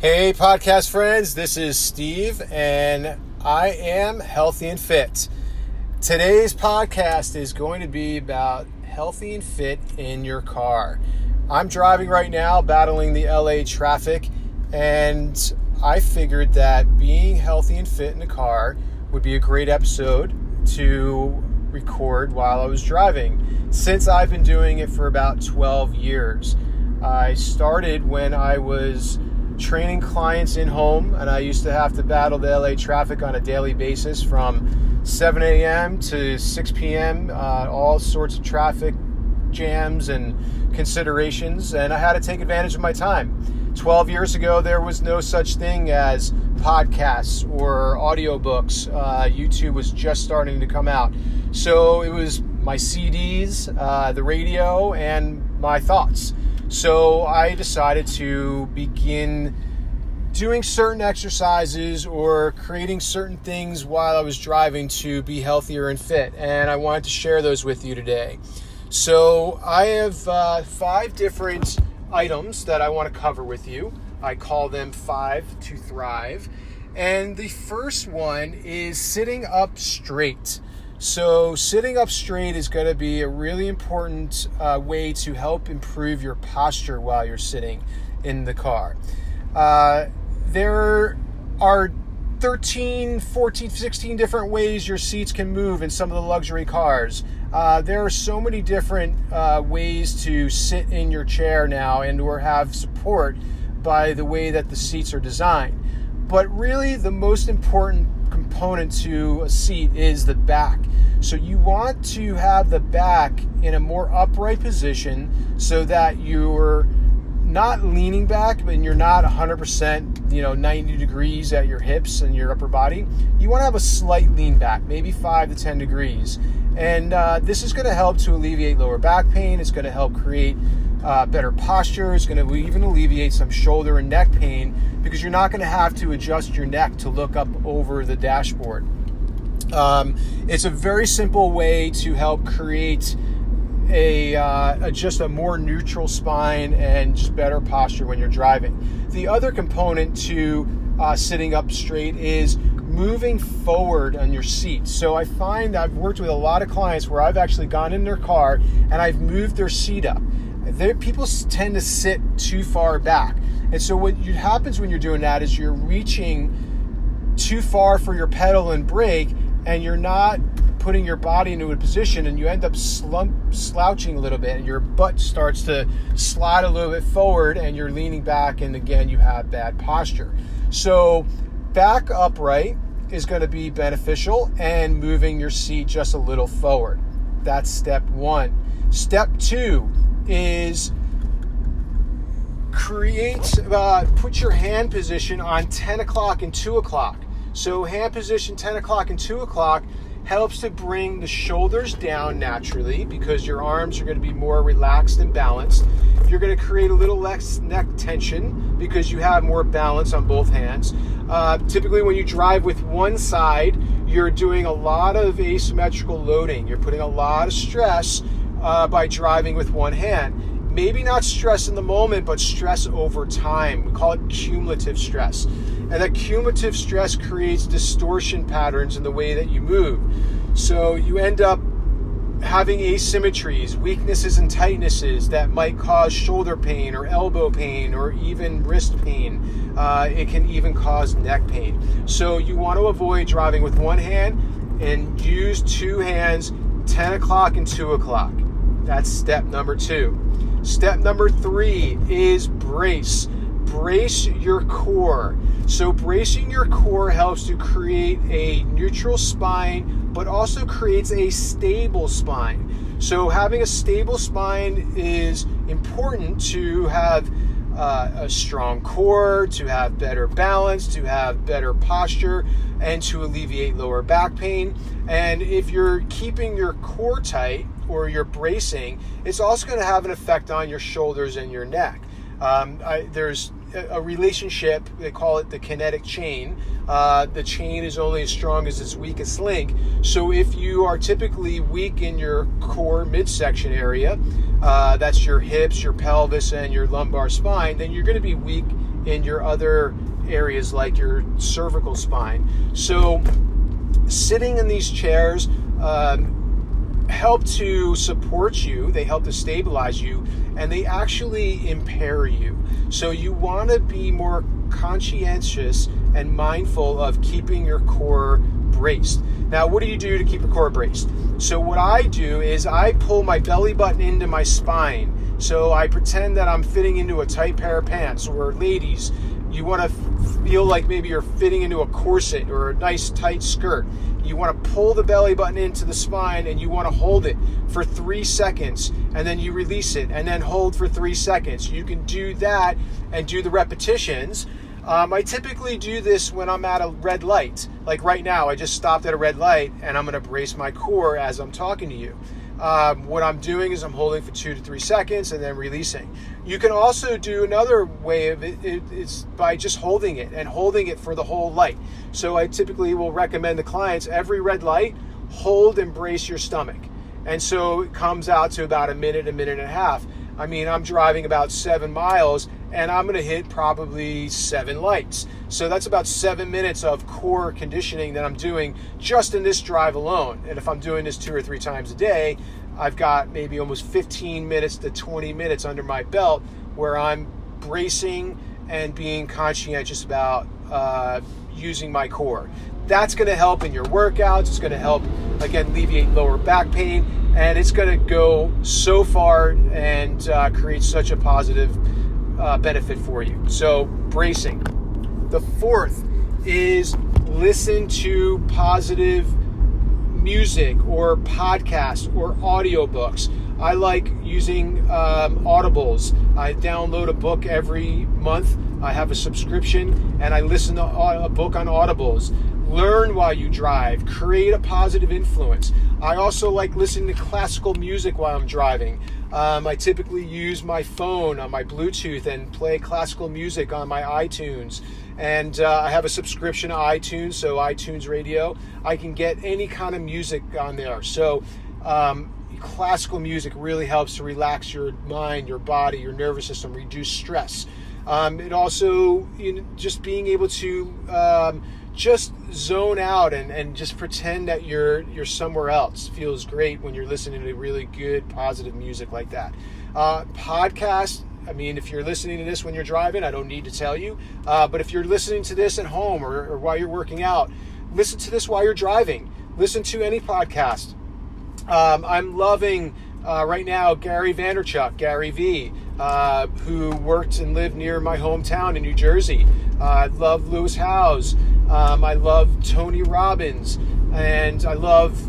Hey, podcast friends, this is Steve, and I am healthy and fit. Today's podcast is going to be about healthy and fit in your car. I'm driving right now, battling the LA traffic, and I figured that being healthy and fit in the car would be a great episode to record while I was driving since I've been doing it for about 12 years. I started when I was training clients in home, and I used to have to battle the LA traffic on a daily basis from 7 a.m. to 6 p.m., uh, all sorts of traffic jams and considerations, and I had to take advantage of my time. 12 years ago, there was no such thing as podcasts or audiobooks. Uh, YouTube was just starting to come out. So it was my CDs, uh, the radio, and my thoughts. So I decided to begin doing certain exercises or creating certain things while I was driving to be healthier and fit. And I wanted to share those with you today. So I have uh, five different items that I want to cover with you. I call them five to thrive. And the first one is sitting up straight. So, sitting up straight is going to be a really important uh, way to help improve your posture while you're sitting in the car. Uh, there are 13, 14, 16 different ways your seats can move in some of the luxury cars. Uh, there are so many different uh, ways to sit in your chair now and or have support by the way that the seats are designed. But really, the most important component to a seat is the back. So you want to have the back in a more upright position so that you're not leaning back, but you're not 100%, you know, 90 degrees at your hips and your upper body. You want to have a slight lean back, maybe 5 to 10 degrees. And uh, this is going to help to alleviate lower back pain. It's going to help create uh, better posture. It's going to even alleviate some shoulder and neck pain because you're not going to have to adjust your neck to look up over the dashboard. Um, it's a very simple way to help create a, uh, a, just a more neutral spine and just better posture when you're driving. The other component to uh, sitting up straight is moving forward on your seat. So I find I've worked with a lot of clients where I've actually gone in their car and I've moved their seat up. There, people tend to sit too far back. And so what happens when you're doing that is you're reaching too far for your pedal and brake and you're not putting your body into a position and you end up slump, slouching a little bit and your butt starts to slide a little bit forward and you're leaning back and again you have bad posture. So back upright is going to be beneficial and moving your seat just a little forward. That's step 1. Step 2 is create uh, put your hand position on 10 o'clock and 2 o'clock so hand position 10 o'clock and 2 o'clock helps to bring the shoulders down naturally because your arms are going to be more relaxed and balanced. You're going to create a little less neck tension because you have more balance on both hands. Uh, typically, when you drive with one side, you're doing a lot of asymmetrical loading. You're putting a lot of stress uh, by driving with one hand maybe not stress in the moment, but stress over time. We call it cumulative stress. And that cumulative stress creates distortion patterns in the way that you move. So you end up having asymmetries, weaknesses and tightnesses that might cause shoulder pain or elbow pain or even wrist pain. Uh, it can even cause neck pain. So you want to avoid driving with one hand and use two hands 10 o'clock and 2 o'clock. That's step number two. Step number three is brace. Brace your core. So, bracing your core helps to create a neutral spine, but also creates a stable spine. So, having a stable spine is important to have uh, a strong core, to have better balance, to have better posture, and to alleviate lower back pain. And if you're keeping your core tight, or you're bracing, it's also going to have an effect on your shoulders and your neck. Um, I, there's a relationship, they call it the kinetic chain. Uh, the chain is only as strong as its weakest link. So if you are typically weak in your core midsection area, uh, that's your hips, your pelvis, and your lumbar spine, then you're going to be weak in your other areas like your cervical spine. So, sitting in these chairs um, help to support you, they help to stabilize you, and they actually impair you. So, you want to be more conscientious and mindful of keeping your core braced. Now, what do you do to keep your core braced? So, what I do is I pull my belly button into my spine. So, I pretend that I'm fitting into a tight pair of pants, or ladies, you want to feel like maybe you're fitting into a corset or a nice tight skirt. You want to pull the belly button into the spine and you want to hold it for three seconds and then you release it and then hold for three seconds. You can do that and do the repetitions. Um, I typically do this when I'm at a red light. Like right now, I just stopped at a red light and I'm going to brace my core as I'm talking to you. Um, what I'm doing is I'm holding for two to three seconds and then releasing. You can also do another way of it, it, it's by just holding it and holding it for the whole light. So I typically will recommend the clients every red light, hold and brace your stomach. And so it comes out to about a minute, a minute and a half. I mean, I'm driving about seven miles and I'm going to hit probably seven lights. So that's about seven minutes of core conditioning that I'm doing just in this drive alone. And if I'm doing this two or three times a day, I've got maybe almost 15 minutes to 20 minutes under my belt where I'm bracing and being conscientious about uh, using my core. That's going to help in your workouts. It's going to help, again, alleviate lower back pain. And it's going to go so far and uh, create such a positive uh, benefit for you. So, bracing. The fourth is listen to positive music or podcasts or audiobooks. I like using um, Audibles. I download a book every month. I have a subscription and I listen to a book on Audibles. Learn while you drive, create a positive influence. I also like listening to classical music while I'm driving. Um, I typically use my phone on my Bluetooth and play classical music on my iTunes. And uh, I have a subscription to iTunes, so iTunes Radio. I can get any kind of music on there. So, um, classical music really helps to relax your mind, your body, your nervous system, reduce stress. Um, it also, just being able to um, just zone out and, and just pretend that you're you're somewhere else. Feels great when you're listening to really good positive music like that. Uh, podcast i mean if you're listening to this when you're driving i don't need to tell you. Uh, but if you're listening to this at home or, or while you're working out listen to this while you're driving. Listen to any podcast. Um, i'm loving uh, right now Gary Vaynerchuk, Gary V, uh, who worked and lived near my hometown in New Jersey. Uh, I love Lewis Howes. Um, I love Tony Robbins, and I love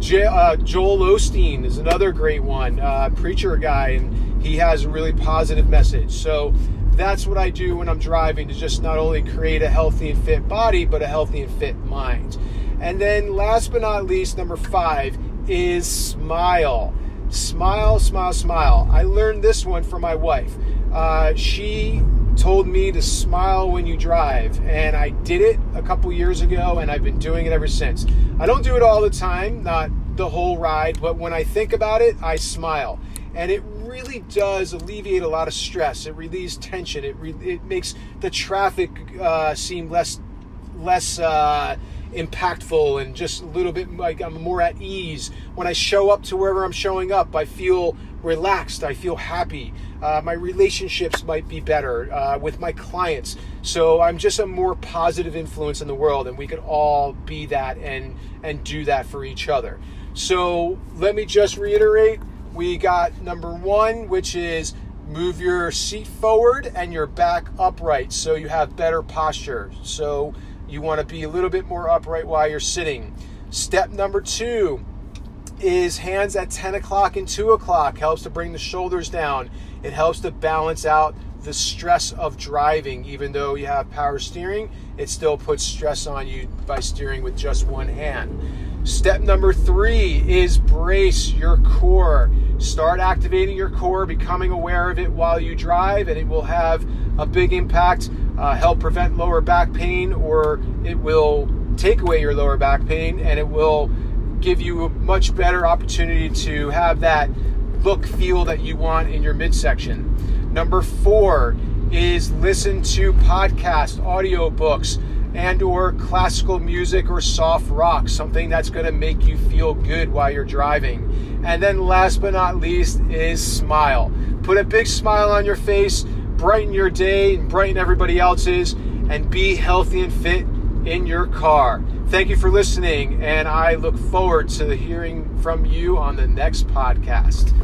J- uh, Joel Osteen is another great one, uh, preacher guy, and he has a really positive message. So that's what I do when I'm driving to just not only create a healthy and fit body, but a healthy and fit mind. And then last but not least, number five is smile. Smile, smile, smile. I learned this one from my wife. Uh, she told me to smile when you drive, and I did it a couple years ago, and I've been doing it ever since. I don't do it all the time, not the whole ride, but when I think about it, I smile. And it really does alleviate a lot of stress. It relieves tension. It, re- it makes the traffic uh, seem less less uh, impactful and just a little bit like I'm more at ease. When I show up to wherever I'm showing up, I feel relaxed. I feel happy. Uh, my relationships might be better uh, with my clients. So I'm just a more positive influence in the world, and we could all be that and and do that for each other. So let me just reiterate: we got number one, which is move your seat forward and your back upright, so you have better posture. So you want to be a little bit more upright while you're sitting. Step number two is hands at 10 o'clock and 2 o'clock helps to bring the shoulders down. It helps to balance out the stress of driving. Even though you have power steering it still puts stress on you by steering with just one hand. Step number three is brace your core. Start activating your core becoming aware of it while you drive and it will have a big impact uh, help prevent lower back pain or it will take away your lower back pain and it will give you a much better opportunity to have that look feel that you want in your midsection. Number four is listen to podcasts, audiobooks, and or classical music or soft rock, something that's going to make you feel good while you're driving. And then last but not least is smile. Put a big smile on your face, brighten your day and brighten everybody else's and be healthy and fit in your car. Thank you for listening and I look forward to hearing from you on the next podcast.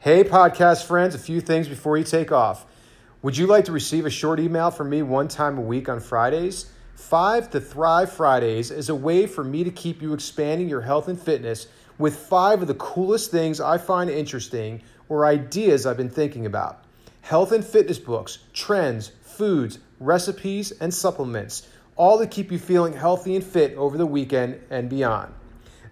Hey, podcast friends, a few things before you take off. Would you like to receive a short email from me one time a week on Fridays? Five to Thrive Fridays is a way for me to keep you expanding your health and fitness with five of the coolest things I find interesting or ideas I've been thinking about. Health and fitness books, trends, foods, recipes, and supplements, all to keep you feeling healthy and fit over the weekend and beyond.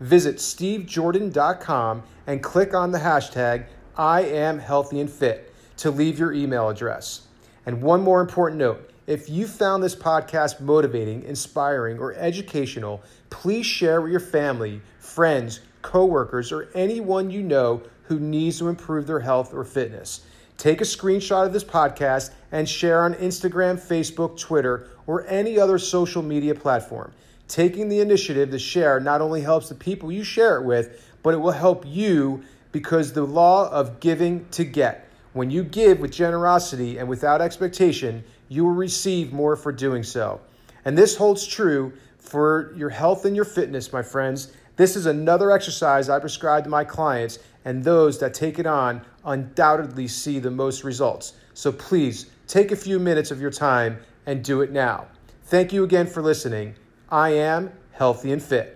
Visit stevejordan.com and click on the hashtag I am healthy and fit to leave your email address. And one more important note if you found this podcast motivating, inspiring, or educational, please share with your family, friends, coworkers, or anyone you know who needs to improve their health or fitness. Take a screenshot of this podcast and share on Instagram, Facebook, Twitter, or any other social media platform. Taking the initiative to share not only helps the people you share it with, but it will help you because the law of giving to get. When you give with generosity and without expectation, you will receive more for doing so. And this holds true for your health and your fitness, my friends. This is another exercise I prescribe to my clients, and those that take it on undoubtedly see the most results. So please take a few minutes of your time and do it now. Thank you again for listening. I am healthy and fit.